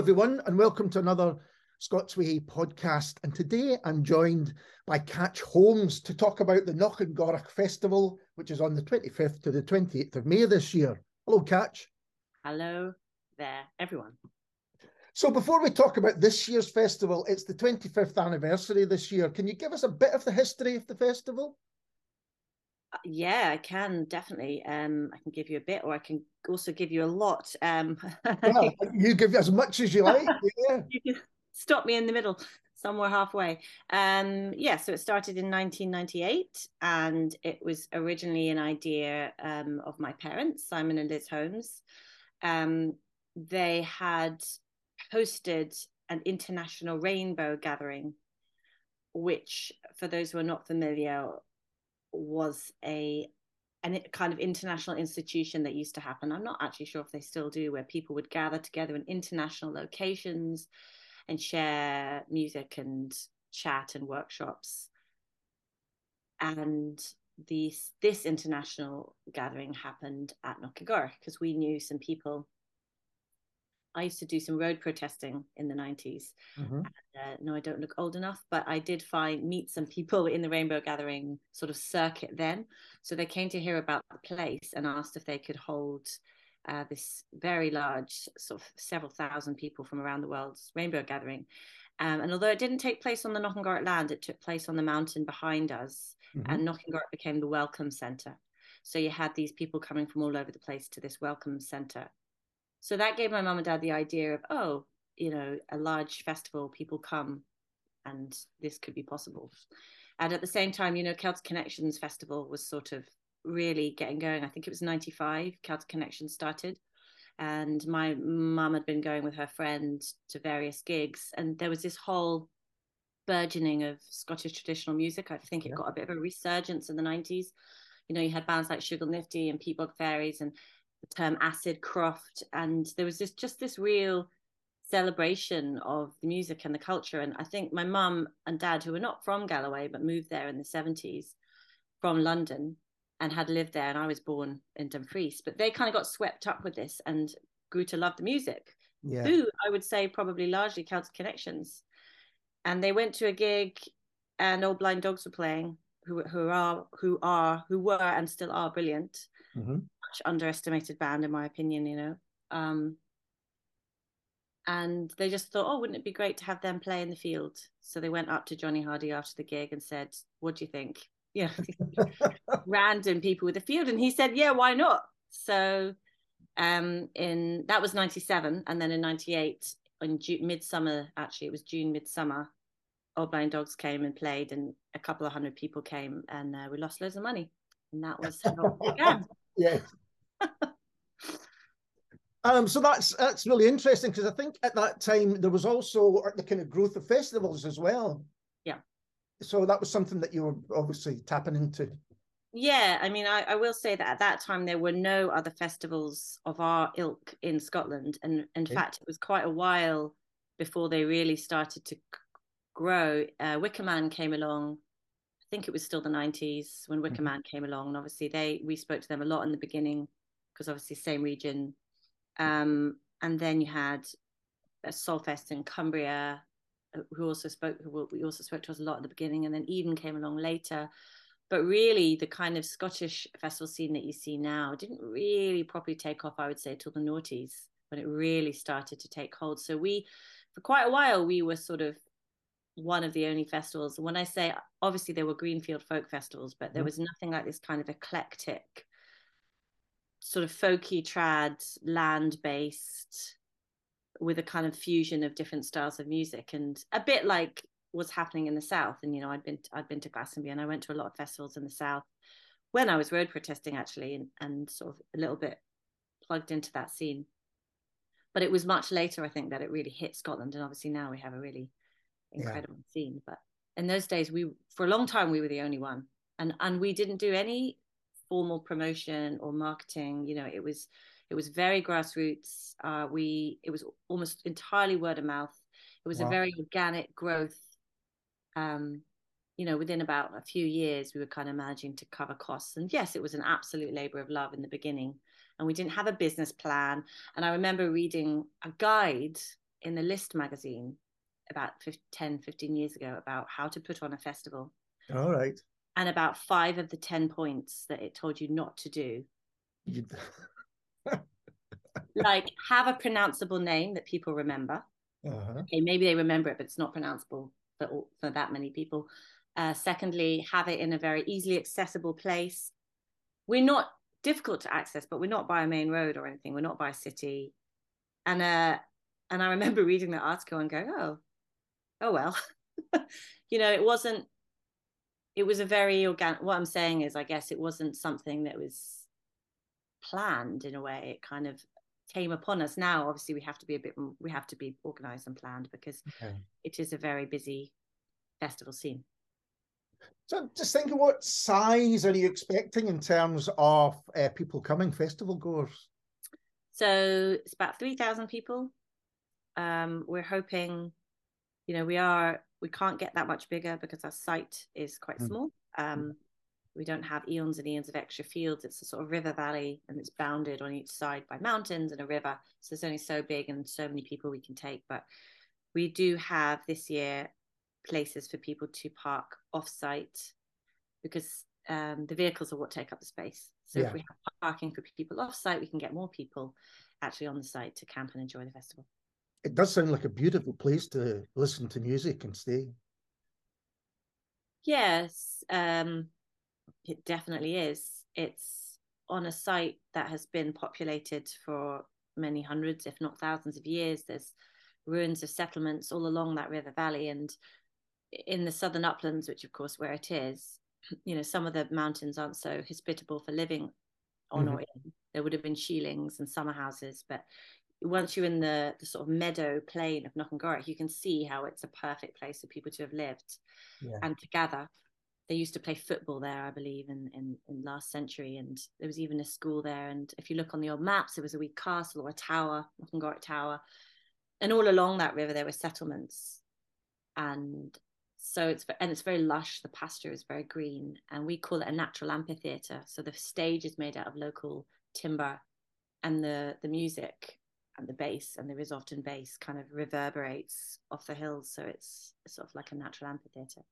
everyone, and welcome to another Scots Way podcast. And today I'm joined by Katch Holmes to talk about the Knockengorroch Festival, which is on the 25th to the 28th of May this year. Hello, Katch. Hello there, everyone. So, before we talk about this year's festival, it's the 25th anniversary this year. Can you give us a bit of the history of the festival? Uh, yeah, I can definitely. Um, I can give you a bit, or I can also give you a lot. Um, yeah, you give as much as you like. Yeah. you can stop me in the middle, somewhere halfway. Um, yeah, so it started in 1998, and it was originally an idea um, of my parents, Simon and Liz Holmes. Um, they had hosted an international rainbow gathering, which, for those who are not familiar, was a an kind of international institution that used to happen. I'm not actually sure if they still do, where people would gather together in international locations and share music and chat and workshops. And this this international gathering happened at Knockengorroch because we knew some people I used to do some road protesting in the 90s. Mm-hmm. And, uh, no, I don't look old enough, but I did find meet some people in the Rainbow Gathering sort of circuit then. So they came to hear about the place and asked if they could hold uh, this very large, sort of several thousand people from around the world's Rainbow Gathering. Um, and although it didn't take place on the Knockengorroch land, it took place on the mountain behind us, mm-hmm. and Knockengorroch became the welcome center. So you had these people coming from all over the place to this welcome center so that gave my mum and dad the idea of oh you know a large festival people come and this could be possible. And at the same time you know celtic connections festival was sort of really getting going. I think it was 95 celtic connections started. And my mum had been going with her friend to various gigs. And there was this whole burgeoning of scottish traditional music. I think it yeah. got a bit of a resurgence in the 90s you know you had bands like Shooglenifty and Peatbog Faeries and term acid croft and there was this just this real celebration of the music and the culture. And i think my mum and dad who were not from galloway but moved there in the 70s from london and had lived there and i was born in dumfries but they kind of got swept up with this and grew to love the music yeah. who i would say probably largely celtic connections. And they went to a gig and old blind dogs were playing who, who are who are who were and still are brilliant. Mm-hmm much underestimated band in my opinion you know? Um, and they just thought oh wouldn't it be great to have them play in the field? So they went up to Jonny Hardie after the gig and said what do you think? Yeah random people with the field. And he said yeah why not? So um in that was 97 and then in 98 in June, midsummer actually it was june midsummer old blind dogs came and played and a couple of hundred people came and uh, we lost loads of money. And that was how it began. Yes um, so that's that's really interesting because I think at that time there was also the kind of growth of festivals as well. Yeah. So that was something that you were obviously tapping into. Yeah, I mean, I, I will say that at that time there were no other festivals of our ilk in Scotland, and in okay. fact, it was quite a while before they really started to grow. Uh, Wicker Man came along. I think it was still the '90s when Wicker mm-hmm. Man came along, and obviously they we spoke to them a lot in the beginning because obviously same region. Um, and then you had a Solfest in Cumbria, uh, who also spoke, who we also spoke to us a lot at the beginning, and then Eden came along later. But really, the kind of Scottish festival scene that you see now didn't really properly take off, I would say, till the noughties when it really started to take hold. So we, for quite a while, we were sort of one of the only festivals. When I say, obviously, there were Greenfield folk festivals, but there mm-hmm. was nothing like this kind of eclectic sort of folky trad land based with a kind of fusion of different styles of music and a bit like what's happening in the south. And you know i'd been i'd been to glastonbury and i went to a lot of festivals in the south when i was road protesting actually and, and sort of a little bit plugged into that scene. But it was much later i think that it really hit scotland and obviously now we have a really incredible yeah. scene. But in those days we for a long time we were the only one. And and we didn't do any formal promotion or marketing. You know, it was it was very grassroots. Uh, we it was almost entirely word of mouth. It was wow. a very organic growth. Um, you know, within about a few years, we were kind of managing to cover costs. And yes, it was an absolute labor of love in the beginning. And we didn't have a business plan. And I remember reading a guide in the List magazine about 15, 10, 15 years ago about how to put on a festival. All right. And about five of the 10 points that it told you not to do. like have a pronounceable name that people remember. Uh-huh. Okay, maybe they remember it, but it's not pronounceable for, for that many people. Uh, secondly, have it in a very easily accessible place. We're not difficult to access, but we're not by a main road or anything. We're not by a city. And uh, and I remember reading that article and going, oh, oh well, you know, it wasn't. It was a very organic. What I'm saying is, I guess it wasn't something that was planned in a way. It kind of came upon us. Now, obviously, we have to be a bit. We have to be organized and planned because okay. it is a very busy festival scene. So just think of what size are you expecting in terms of uh, people coming, festival goers? So it's about 3,000 people. Um, we're hoping, you know, we are, we can't get that much bigger because our site is quite mm. small. Um, we don't have eons and eons of extra fields. It's a sort of river valley and it's bounded on each side by mountains and a river. So it's only so big and so many people we can take. But we do have this year places for people to park off site because um, the vehicles are what take up the space. So yeah. if we have parking for people off site, we can get more people actually on the site to camp and enjoy the festival. It does sound like a beautiful place to listen to music and stay. Yes, um, it definitely is. It's on a site that has been populated for many hundreds, if not thousands of years. There's ruins of settlements all along that river valley, and in the southern uplands, which of course where it is, you know, some of the mountains aren't so hospitable for living on mm-hmm. or in. There would have been sheilings and summer houses, but once you're in the, the sort of meadow plain of Knockengorroch, you can see how it's a perfect place for people to have lived yeah. and to gather. They used to play football there, I believe, in, in, in last century, and there was even a school there. And if you look on the old maps, there was a wee castle or a tower, Knockengorroch Tower, and all along that river there were settlements. And so it's and it's very lush the pasture is very green and we call it a natural amphitheater so the stage is made out of local timber and the the music and the bass and there is often bass kind of reverberates off the hills so it's sort of like a natural amphitheater.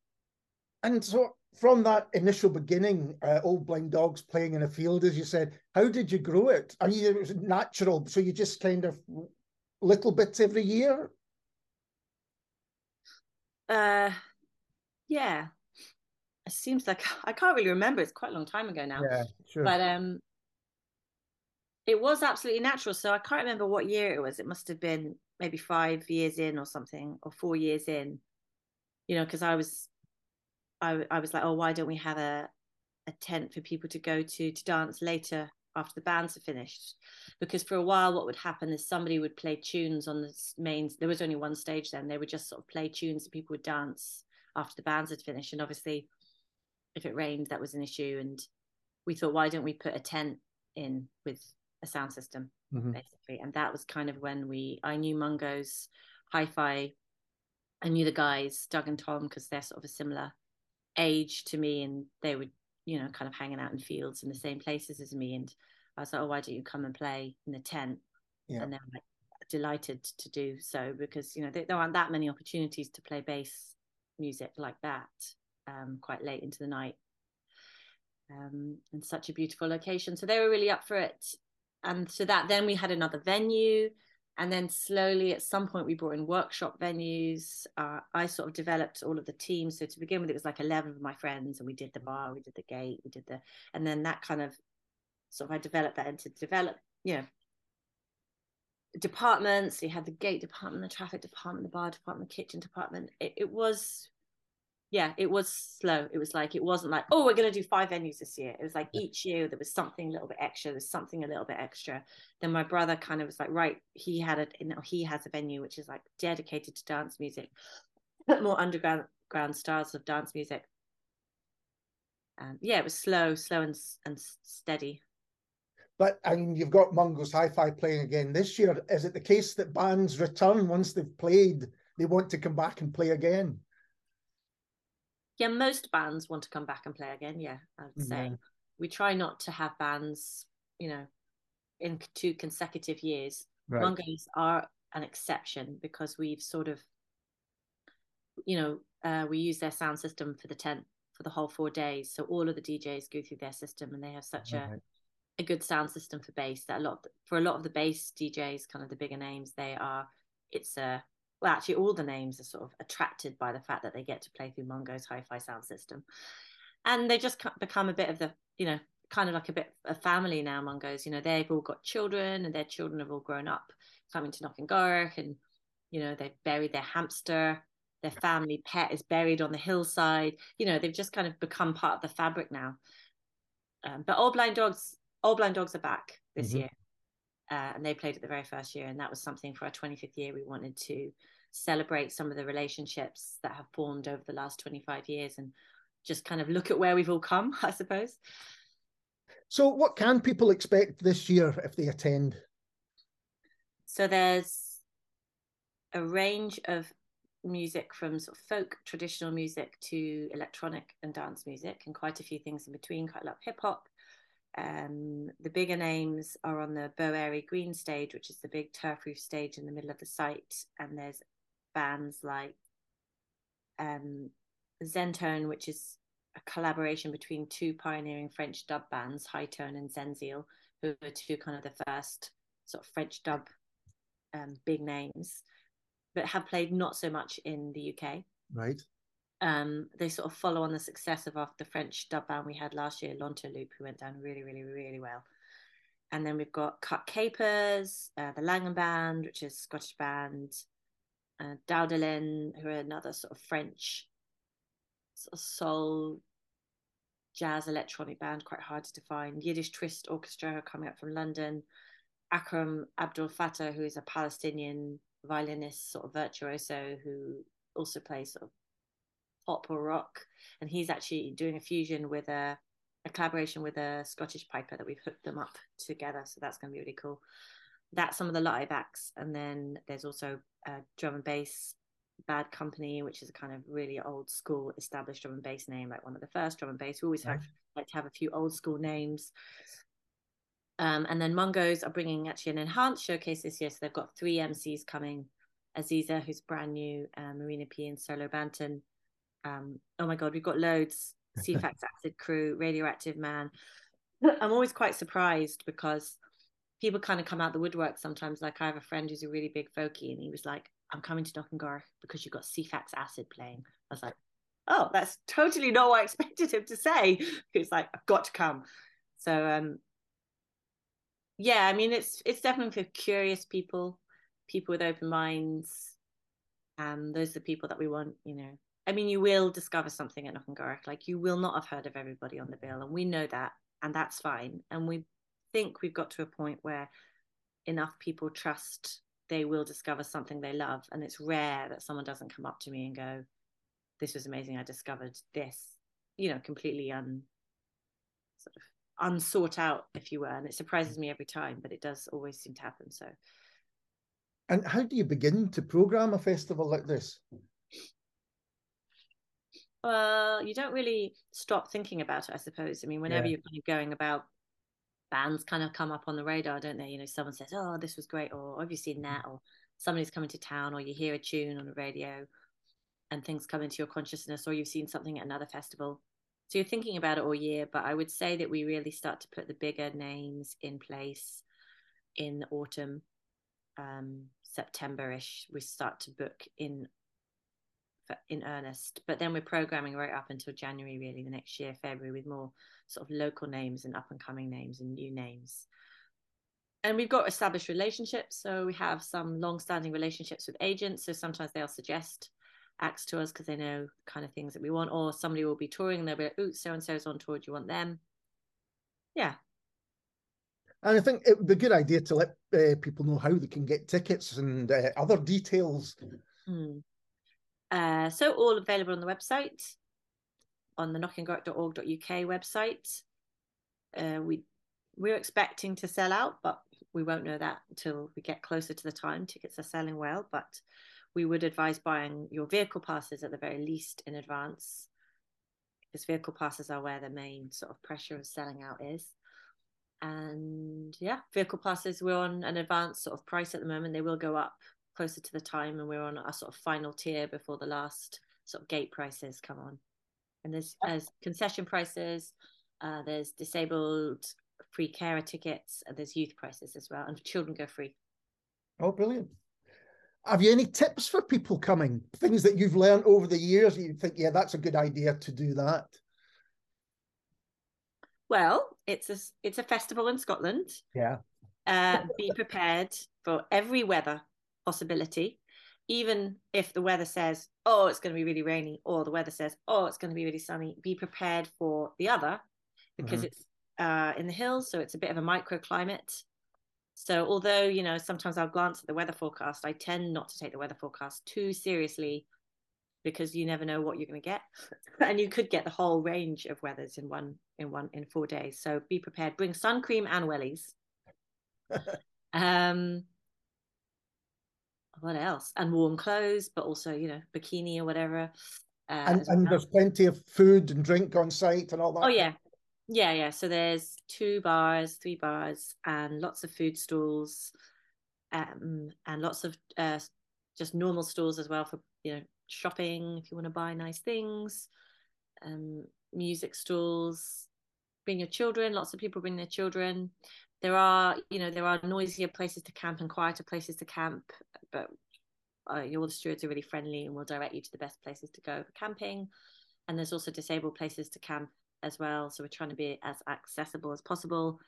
And so from that initial beginning uh, old blind dogs playing in a field as you said how did you grow it? I mean it was natural so you just kind of little bits every year? Uh yeah. It seems like i can't really remember it's quite a long time ago now. Yeah sure. But um it was absolutely natural so i can't remember what year it was it must have been maybe five years in or something or four years in you know because i was I, I was like oh why don't we have a a tent for people to go to to dance later after the bands are finished because for a while what would happen is somebody would play tunes on the main there was only one stage then they would just sort of play tunes and people would dance after the bands had finished. And obviously, if it rained, that was an issue. And we thought, why don't we put a tent in with a sound system, mm-hmm. basically? And that was kind of when we, I knew Mungo's hi fi. I knew the guys, Doug and Tom, because they're sort of a similar age to me and they were, you know, kind of hanging out in fields in the same places as me. And I was like, oh, why don't you come and play in the tent? Yeah. And they're like, delighted to do so because, you know, there aren't that many opportunities to play bass music like that um, quite late into the night um, and such a beautiful location. So they were really up for it. And so that then we had another venue. And then slowly at some point we brought in workshop venues. Uh, I sort of developed all of the teams. So to begin with, it was like 11 of my friends and we did the bar, we did the gate, we did the, and then that kind of sort of, I developed that into develop, you know, departments. We had the gate department, the traffic department, the bar department, the kitchen department. It, it was, yeah, it was slow. It was like it wasn't like, oh, we're going to do five venues this year. It was like each year there was something a little bit extra. There's something a little bit extra. Then my brother kind of was like, right, he had a, you know, he has a venue which is like dedicated to dance music, more underground ground styles of dance music. Um, yeah, it was slow, slow and and steady. But I mean, you've got Mungo's Hi-Fi playing again this year. Is it the case that bands return once they've played? They want to come back and play again. Yeah, most bands want to come back and play again. Yeah, I would say yeah. we try not to have bands, you know, in two consecutive years. Right. Mungo's are an exception because we've sort of, you know, uh, we use their sound system for the tent for the whole four days. So all of the DJs go through their system, and they have such a a good sound system for bass that a lot for a lot of the bass DJs, kind of the bigger names, they are. It's a well, actually, all the names are sort of attracted by the fact that they get to play through Mungo's hi-fi sound system, and they just become a bit of the, you know, kind of like a bit a family now. Mungo's, you know, they've all got children, and their children have all grown up coming to Gorak and, you know, they've buried their hamster. Their family pet is buried on the hillside. You know, they've just kind of become part of the fabric now. Um, but Old Blind Dogs, Old Blind Dogs are back this mm-hmm. year uh, and they played it the very first year and that was something for our 25th year we wanted to celebrate some of the relationships that have formed over the last 25 years and just kind of look at where we've all come i suppose. So what can people expect this year if they attend? So there's a range of music from sort of folk traditional music to electronic and dance music and quite a few things in between quite a lot of hip hop um, the bigger names are on the Bow Green stage, which is the big turf roof stage in the middle of the site. And there's bands like um, Zentone, which is a collaboration between two pioneering French dub bands, High Tone and Zenzile, who are two kind of the first sort of French dub um, big names, but have played not so much in the UK. Right um, they sort of follow on the success of the French dub band we had last year, Loop, who went down really, really, really well. And then we've got Cut Capers, uh, the Langham Band, which is Scottish band, uh, who are another sort of French sort of soul jazz electronic band, quite hard to define. Yiddish Twist Orchestra, coming up from London. Akram Abdul Fattah, who is a Palestinian violinist, sort of virtuoso, who also plays sort of pop or rock, and he's actually doing a fusion with a, a collaboration with a Scottish piper that we've hooked them up together. So that's going to be really cool. That's some of the live acts, and then there's also a drum and bass Bad Company, which is a kind of really old school established drum and bass name, like one of the first drum and bass. We always have like to have a few old school names. Um, and then Mungo's are bringing actually an enhanced showcase this year. So they've got three MCs coming Aziza, who's brand new, uh, Marina P and Solo Banton, um, oh my god, we've got loads. Ceefax Acid Crew, Radioactive Man. I'm always quite surprised because people kind of come out the woodwork sometimes. Like I have a friend who's a really big folky, and he was like, "I'm coming to Knockengorroch because you've got Ceefax Acid playing." I was like, "Oh, that's totally not what I expected him to say." He's like, "I've got to come." So, um, yeah, I mean, it's it's definitely for curious people, people with open minds. and those are the people that we want, you know, I mean, you will discover something at Knockengorroch. Like you will not have heard of everybody on the bill, and we know that, and that's fine. And we think we've got to a point where enough people trust they will discover something they love, and it's rare that someone doesn't come up to me and go, "This was amazing. I discovered this." You know, completely un sort of unsought out, if you were, and it surprises me every time, but it does always seem to happen. So. And how do you begin to program a festival like this? Well, you don't really stop thinking about it, I suppose. I mean, whenever yeah. you're kind of going about, bands kind of come up on the radar, don't they? You know, someone says, "Oh, this was great," or "Have you seen that?" or somebody's coming to town, or you hear a tune on the radio, and things come into your consciousness, or you've seen something at another festival. So you're thinking about it all year. But I would say that we really start to put the bigger names in place in the autumn, um, September-ish. We start to book in in earnest. But then we're programming right up until January, really, the next year, February, with more sort of local names and up and coming names and new names. And we've got established relationships. So we have some long standing relationships with agents. So sometimes they'll suggest acts to us because they know kind of things that we want, or somebody will be touring and they'll be like, oh, so and so's on tour. Do you want them? Yeah. And I think it would be a good idea to let uh, people know how they can get tickets and uh, other details. Hmm. Uh, so all available on the website, on the knockengorroch.org.uk website. Uh, we we're expecting to sell out, but we won't know that until we get closer to the time. Tickets are selling well, but we would advise buying your vehicle passes at the very least in advance, because vehicle passes are where the main sort of pressure of selling out is. And yeah, vehicle passes we're on an advanced sort of price at the moment. They will go up closer to the time and we're on a sort of final tier before the last sort of gate prices come on. And there's, there's concession prices, uh, there's disabled free carer tickets, and there's youth prices as well, and children go free. Oh, brilliant. Have you any tips for people coming? Things that you've learned over the years you think, yeah, that's a good idea to do that? Well, it's a it's a festival in Scotland. Yeah. Uh, be prepared for every weather possibility, even if the weather says, "Oh, it's going to be really rainy," or the weather says, "Oh, it's going to be really sunny." Be prepared for the other, because mm-hmm. it's uh, in the hills, so it's a bit of a microclimate. So although you know sometimes I'll glance at the weather forecast, I tend not to take the weather forecast too seriously because you never know what you're going to get, and you could get the whole range of weathers in one in one in four days. So be prepared. Bring sun cream and wellies. um, what else? And warm clothes, but also you know bikini or whatever. Uh, and, and there's plenty of food and drink on site and all that. Oh yeah, yeah, yeah. So there's two bars, three bars, and lots of food stalls, um, and lots of uh, just normal stalls as well for you know shopping if you want to buy nice things, um, music stalls. Bring your children. Lots of people bring their children. There are you know there are noisier places to camp and quieter places to camp, but uh, all the stewards are really friendly and will direct you to the best places to go for camping. And there's also disabled places to camp as well. So we're trying to be as accessible as possible.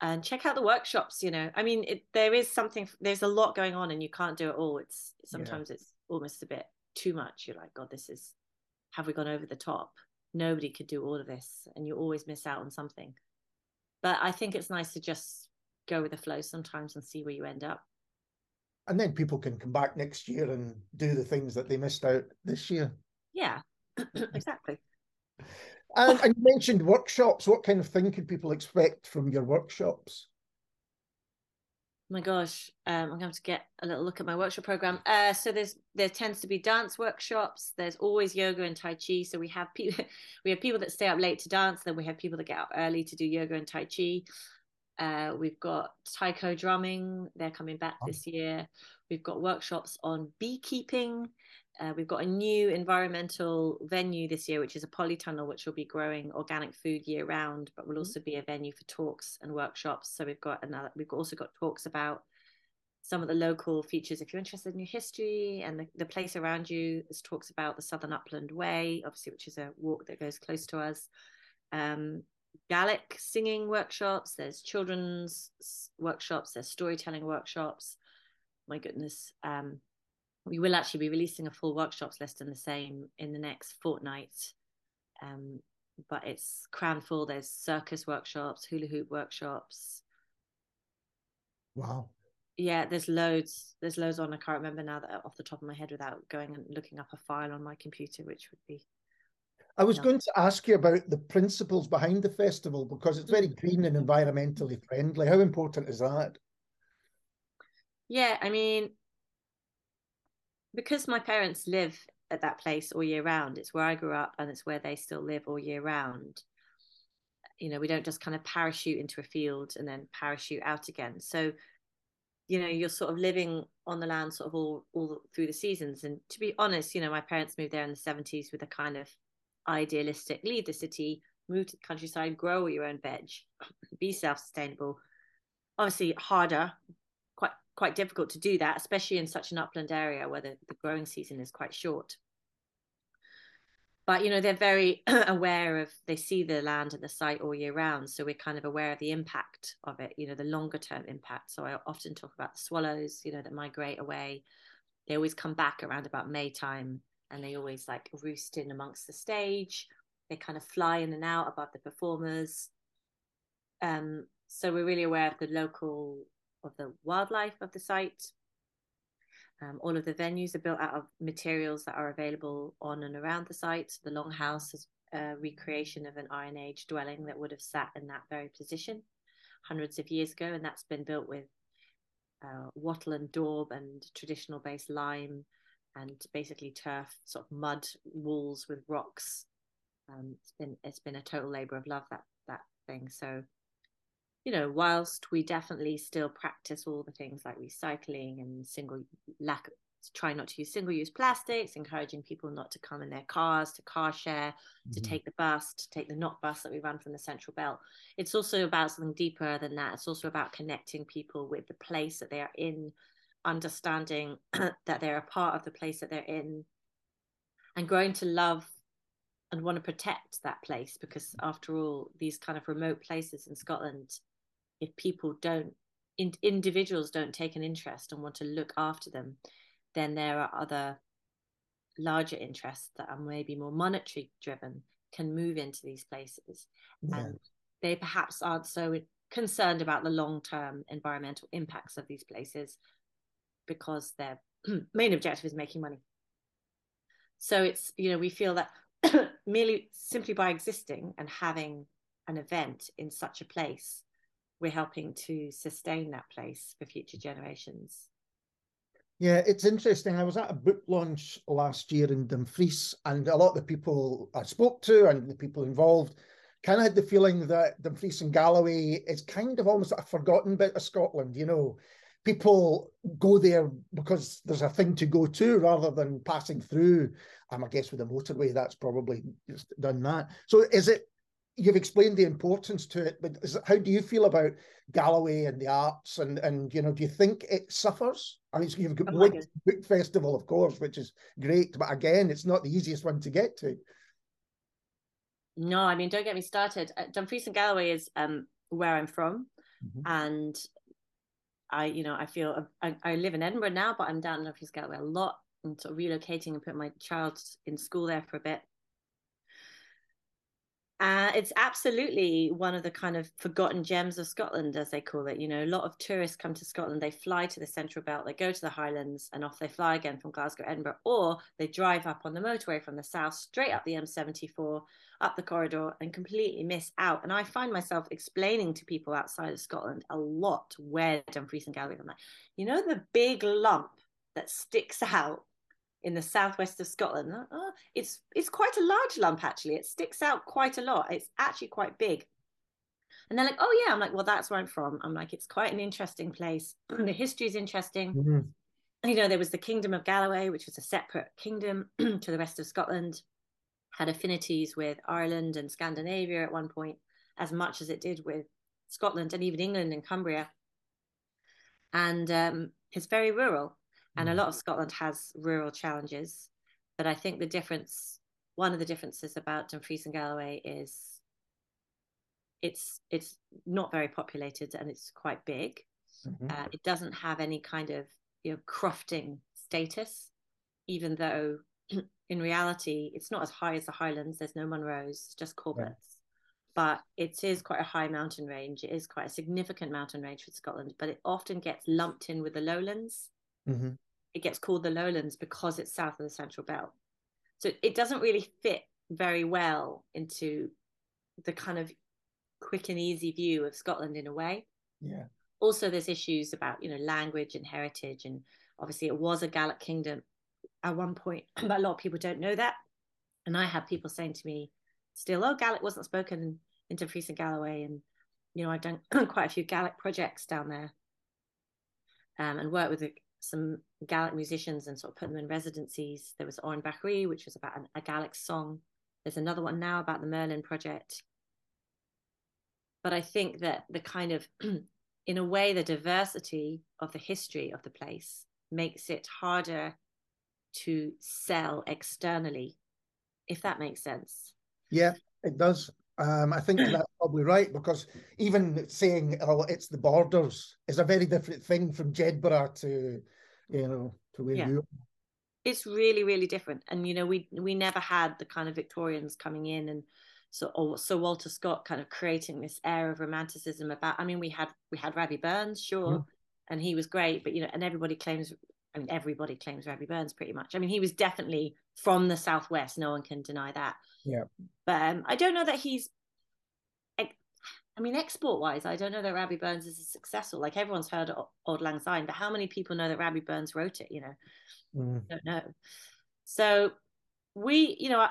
And check out the workshops. You know, I mean, it, there is something. There's a lot going on, and you can't do it all. It's sometimes yeah. it's almost a bit too much. You're like, God, this is. Have we gone over the top? Nobody could do all of this, and you always miss out on something. But I think it's nice to just go with the flow sometimes and see where you end up. And then people can come back next year and do the things that they missed out this year. Yeah, exactly. And, and you mentioned workshops. What kind of thing could people expect from your workshops? My gosh um, i'm going to get a little look at my workshop program. Uh, so there's there tends to be dance workshops. There's always yoga and tai chi. So we have people we have people that stay up late to dance. Then we have people that get up early to do yoga and tai chi uh, we've got taiko drumming they're coming back this year we've got workshops on beekeeping uh, we've got a new environmental venue this year, which is a polytunnel, which will be growing organic food year round, but will mm-hmm. also be a venue for talks and workshops. So we've got another. We've also got talks about some of the local features. If you're interested in your history and the, the place around you, there's talks about the Southern Upland Way, obviously, which is a walk that goes close to us. Um, Gaelic singing workshops. There's children's workshops. There's storytelling workshops. My goodness. Um, we will actually be releasing a full workshops list in the same in the next fortnight. Um, but it's crammed full. There's circus workshops, hula hoop workshops. Wow. Yeah, there's loads. There's loads on. I can't remember now that off the top of my head without going and looking up a file on my computer, which would be. I was going to ask you about the principles behind the festival because it's very green and mm-hmm. environmentally friendly. How important is that? Yeah, I mean, because my parents live at that place all year round it's where i grew up and it's where they still live all year round. You know we don't just kind of parachute into a field and then parachute out again. So you know you're sort of living on the land sort of all all through the seasons. And to be honest you know my parents moved there in the 70s with a kind of idealistic leave the city move to the countryside grow your own veg be self-sustainable obviously harder quite quite difficult to do that, especially in such an upland area where the, the growing season is quite short. But you know, they're very aware of they see the land and the site all year round. So we're kind of aware of the impact of it, you know, the longer term impact. So I often talk about the swallows, you know, that migrate away. They always come back around about May time and they always like roost in amongst the stage. They kind of fly in and out above the performers. Um, so we're really aware of the local of the wildlife of the site. Um, all of the venues are built out of materials that are available on and around the site. The longhouse is a recreation of an Iron Age dwelling that would have sat in that very position hundreds of years ago, and that's been built with uh, wattle and daub and traditional based lime and basically turf, sort of mud walls with rocks. Um, it's been it's been a total labour of love that that thing. So you know, whilst we definitely still practice all the things like recycling and single lack try not to use single use plastics, encouraging people not to come in their cars, to car share, mm-hmm. to take the bus, to take the not bus that we run from the central belt. It's also about something deeper than that. It's also about connecting people with the place that they are in, understanding that they're a part of the place that they're in, and growing to love and want to protect that place because after all these kind of remote places in scotland if people don't in, individuals don't take an interest and want to look after them then there are other larger interests that are maybe more monetary driven can move into these places yeah. and they perhaps aren't so concerned about the long term environmental impacts of these places because their main objective is making money so it's you know we feel that merely simply by existing and having an event in such a place we're helping to sustain that place for future generations yeah, it's interesting. I was at a book launch last year in Dumfries, and a lot of the people I spoke to and the people involved kind of had the feeling that Dumfries and Galloway is kind of almost a forgotten bit of Scotland. You know, people go there because there's a thing to go to rather than passing through. Um, I guess with the motorway, that's probably just done that. So is it you've explained the importance to it, but is, it, how do you feel about Galloway and the arts? And and you know, do you think it suffers? I mean, you've got oh Book Festival, of course, which is great, but again, it's not the easiest one to get to. No, I mean, don't get me started. Uh, Dumfries and Galloway is um, where I'm from, mm-hmm. and I, you know, I feel uh, I, I, live in Edinburgh now, but I'm down in Dumfries Galloway a lot. and sort of relocating and putting my child in school there for a bit. Uh, it's absolutely one of the kind of forgotten gems of Scotland, as they call it. You know, a lot of tourists come to Scotland, they fly to the Central Belt, they go to the Highlands, and off they fly again from Glasgow, Edinburgh, or they drive up on the motorway from the south, straight up the M74, up the corridor, and completely miss out. And I find myself explaining to people outside of Scotland a lot where Dumfries and Galloway. I'm like, you know, the big lump that sticks out in the southwest of Scotland. Oh, it's it's quite a large lump actually. It sticks out quite a lot. It's actually quite big. And they're like, oh yeah. I'm like, well, that's where I'm from. I'm like, it's quite an interesting place. the history is interesting. Mm-hmm. You know, there was the Kingdom of Galloway, which was a separate kingdom to the rest of Scotland, had affinities with Ireland and Scandinavia at one point, as much as it did with Scotland and even England and Cumbria. And um, it's very rural and a mm. lot of Scotland has rural challenges. But I think the difference, one of the differences about Dumfries and Galloway is it's it's not very populated and it's quite big. Mm-hmm. Uh, it doesn't have any kind of you know crofting status, even though in reality it's not as high as the Highlands. There's no Munros, just Corbett's. Yeah. But it is quite a high mountain range. It is quite a significant mountain range for Scotland, but it often gets lumped in with the lowlands. Mm-hmm it gets called the lowlands because it's south of the central belt. So it doesn't really fit very well into the kind of quick and easy view of scotland in a way. Yeah. Also there's issues about you know language and heritage and obviously it was a gaelic kingdom at one point but a lot of people don't know that. And i have people saying to me still oh gaelic wasn't spoken in dumfries and galloway and you know i've done quite a few gaelic projects down there um, and worked with the some Gaelic musicians and sort of put them in residencies. There was Oran Bahri, which was about an, a Gaelic song. There's another one now about the Merlin Project. But I think that the kind of, in a way, the diversity of the history of the place makes it harder to sell externally, if that makes sense. Yeah, it does. Um, I think that's probably right because even saying oh it's the borders is a very different thing from Jedburgh to you know to where yeah. you. It's really really different, and you know we we never had the kind of Victorians coming in and so or Sir Walter Scott kind of creating this air of romanticism about. I mean we had we had Rabbie Burns sure, yeah. and he was great, but you know and everybody claims I mean, everybody claims Rabbie Burns pretty much. I mean, he was definitely from the southwest. No one can deny that. Yeah. But um, I don't know that he's. I mean, export wise, I don't know that Rabbie Burns is successful. Like everyone's heard of Auld Lang Syne, but how many people know that Rabbie Burns wrote it? You know, mm. don't know. So we, you know,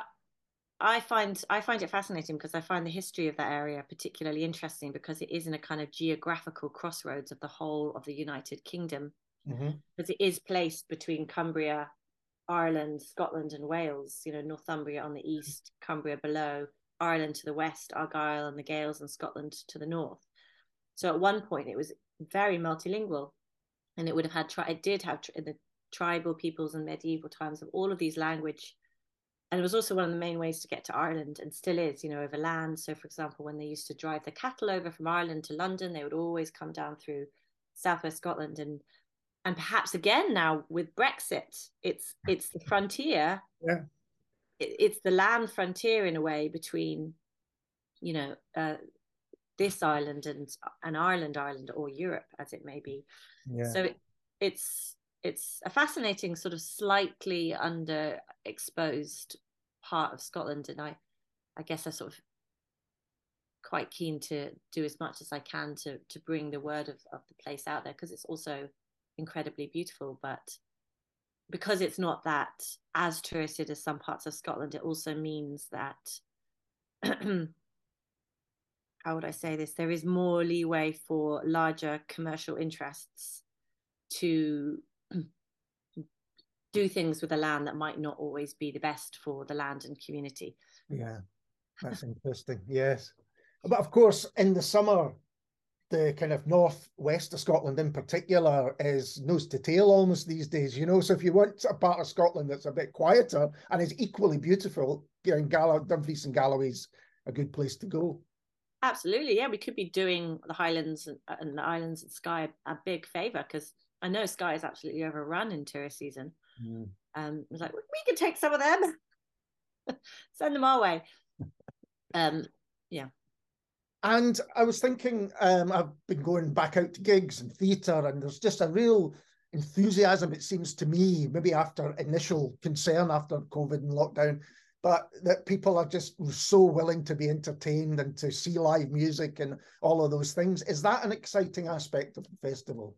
I find I find it fascinating because I find the history of that area particularly interesting because it is in a kind of geographical crossroads of the whole of the United Kingdom. Mm-hmm. Because it is placed between Cumbria, Ireland, Scotland, and Wales. You know, Northumbria on the east, Cumbria below, Ireland to the west, Argyll and the Gaels and Scotland to the north. So at one point it was very multilingual, and it would have had tri- it did have tri- the tribal peoples in medieval times of all of these language and it was also one of the main ways to get to Ireland and still is, you know, over land. So, for example, when they used to drive the cattle over from Ireland to London, they would always come down through southwest Scotland and and perhaps again now with Brexit, it's it's the frontier. Yeah, it, it's the land frontier in a way between, you know, uh, this island and and Ireland, Ireland or Europe as it may be. Yeah. So it, it's it's a fascinating sort of slightly underexposed part of Scotland, and I, I guess I sort of quite keen to do as much as I can to to bring the word of, of the place out there because it's also incredibly beautiful. But because it's not that as touristed as some parts of Scotland, it also means that how would I say this? There is more leeway for larger commercial interests to do things with the land that might not always be the best for the land and community. Yeah, that's interesting. Yes. But of course, in the summer, the kind of northwest of Scotland in particular is nose to tail almost these days, you know. So if you want a part of Scotland that's a bit quieter and is equally beautiful, you know, Dumfries and Galloway's a good place to go. Absolutely, yeah. We could be doing the Highlands and, and the Islands and Skye a big favour because I know Skye is absolutely overrun in tourist season. Mm. Um, I was like, we can take some of them, send them our way. Um, yeah. And I was thinking, um, I've been going back out to gigs and theatre, and there's just a real enthusiasm, it seems to me, maybe after initial concern after COVID and lockdown, but that people are just so willing to be entertained and to see live music and all of those things. Is that an exciting aspect of the festival?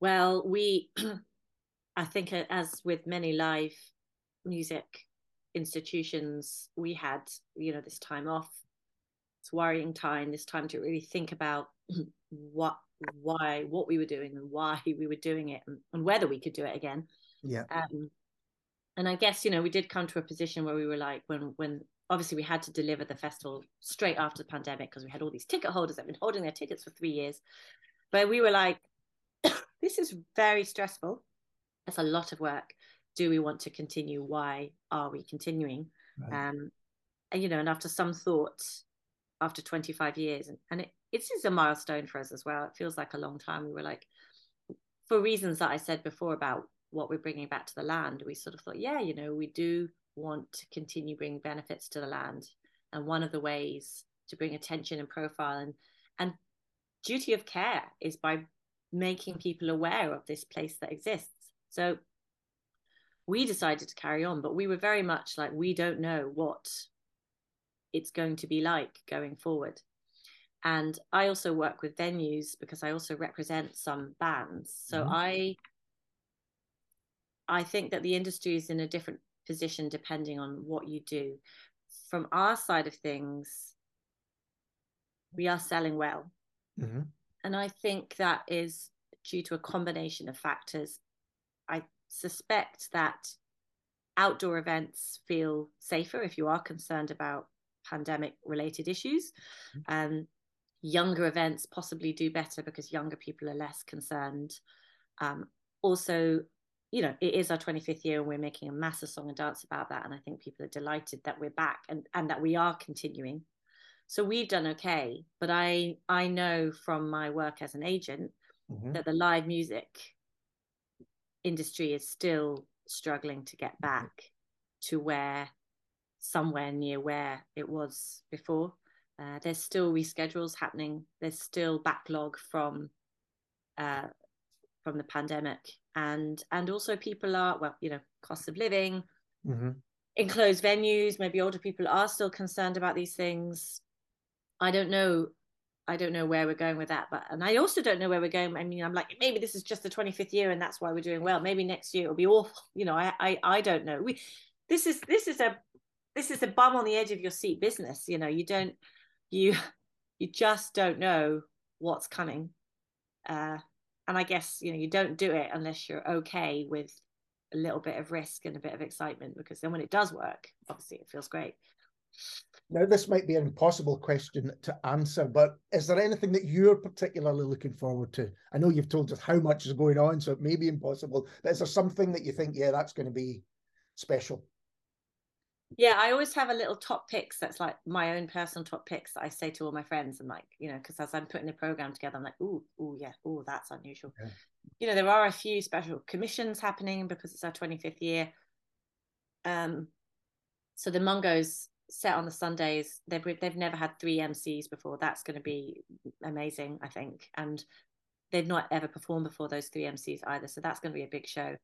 Well, we, I think, uh, as with many live music institutions, we had, you know, this time off. Worrying time. This time to really think about what, why, what we were doing, and why we were doing it, and, and whether we could do it again. Yeah. Um, and I guess you know we did come to a position where we were like, when when obviously we had to deliver the festival straight after the pandemic because we had all these ticket holders that have been holding their tickets for three years, but we were like, this is very stressful. It's a lot of work. Do we want to continue? Why are we continuing? Right. Um, and you know, and after some thought, after 25 years, and, and it, it is a milestone for us as well. It feels like a long time. We were like, for reasons that I said before about what we're bringing back to the land, we sort of thought, yeah, you know, we do want to continue bringing benefits to the land. And one of the ways to bring attention and profile and and duty of care is by making people aware of this place that exists. So we decided to carry on, but we were very much like, we don't know what it's going to be like going forward. And I also work with venues because I also represent some bands. So mm-hmm. I I think that the industry is in a different position depending on what you do. From our side of things, we are selling well. Mm-hmm. And I think that is due to a combination of factors. I suspect that outdoor events feel safer if you are concerned about pandemic related issues. Mm-hmm. Um, younger events possibly do better because younger people are less concerned. Um, also, you know, it is our 25th year and we're making a massive song and dance about that. And I think people are delighted that we're back and, and that we are continuing so we've done okay but i i know from my work as an agent mm-hmm. that the live music industry is still struggling to get back to where somewhere near where it was before uh, there's still reschedules happening there's still backlog from uh, from the pandemic and and also people are well you know cost of living mm-hmm. enclosed venues maybe older people are still concerned about these things I don't know. I don't know where we're going with that, but and I also don't know where we're going. I mean, I'm like maybe this is just the 25th year and that's why we're doing well. Maybe next year it'll be awful. You know, I I, I don't know. We this is this is a this is a bum on the edge of your seat business. You know, you don't you you just don't know what's coming. Uh, and I guess you know you don't do it unless you're okay with a little bit of risk and a bit of excitement because then when it does work, obviously it feels great. Now, this might be an impossible question to answer, but is there anything that you're particularly looking forward to? I know you've told us how much is going on, so it may be impossible, but is there something that you think, yeah, that's going to be special? Yeah, I always have a little top picks that's like my own personal top picks that I say to all my friends and like, you know, because as I'm putting the program together, I'm like, oh, oh yeah, oh, that's unusual. Yeah. You know, there are a few special commissions happening because it's our 25th year. Um, so the Mungo's set on the Sundays. They've they've never had three MCs before. That's going to be amazing, I think. And they've not ever performed before those three MCs either. So that's going to be a big show.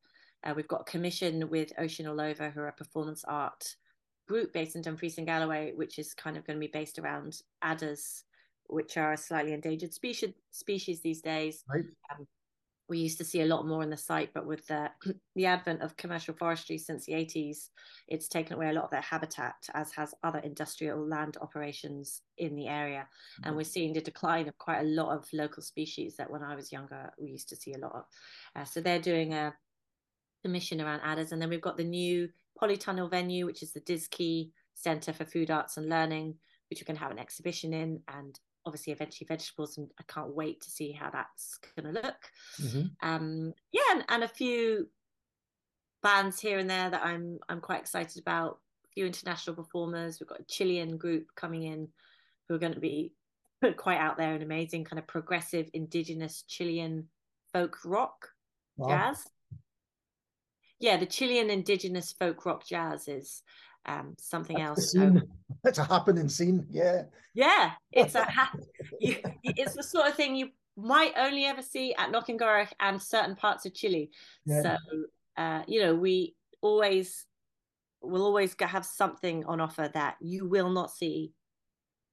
Uh, we've got a commission with Oceanallover, who are a performance art group based in Dumfries and Galloway, which is kind of going to be based around adders, which are a slightly endangered species species these days. Right. Um, we used to see a lot more in the site, but with the, the advent of commercial forestry since the 80s, it's taken away a lot of their habitat, as has other industrial land operations in the area. Mm-hmm. And we're seeing the decline of quite a lot of local species that when I was younger, we used to see a lot of. Uh, so they're doing a commission around adders. And then we've got the new polytunnel venue, which is the DISKI Centre for Food Arts and Learning, which we're going to have an exhibition in. And obviously eventually vegetables and i can't wait to see how that's going to look mm-hmm. um yeah and, and, a few bands here and there that i'm i'm quite excited about a few international performers we've got a chilean group coming in who are going to be quite out there and amazing kind of progressive indigenous chilean folk rock wow. jazz yeah the chilean indigenous folk rock jazz is um, something That's else. It's a happening scene. Yeah. Yeah, it's a ha- you, it's the sort of thing you might only ever see at Knockengorroch and certain parts of Chile. Yeah. So uh, you know, we always will always have something on offer that you will not see.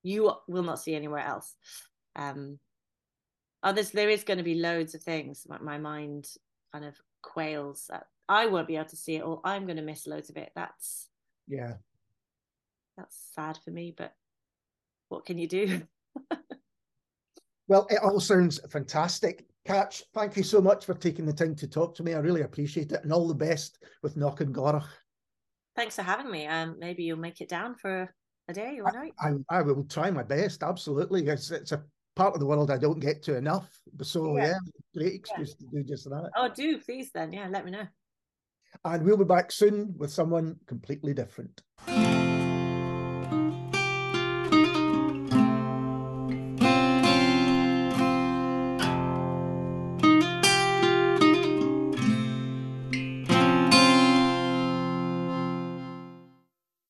You will not see anywhere else. Um, others, there is going to be loads of things. My, my mind kind of quails. That I won't be able to see it all. I'm going to miss loads of it. That's yeah. That's sad for me, but what can you do? well, it all sounds fantastic. Katch, thank you so much for taking the time to talk to me. I really appreciate it. And all the best with Knockengorroch. Thanks for having me. Um, maybe you'll make it down for a day or a night. I, I, I will try my best. Absolutely. It's, it's a part of the world I don't get to enough. So yeah, yeah great excuse yeah. to do just that. Oh, do please then. Yeah, let me know and we'll be back soon with someone completely different.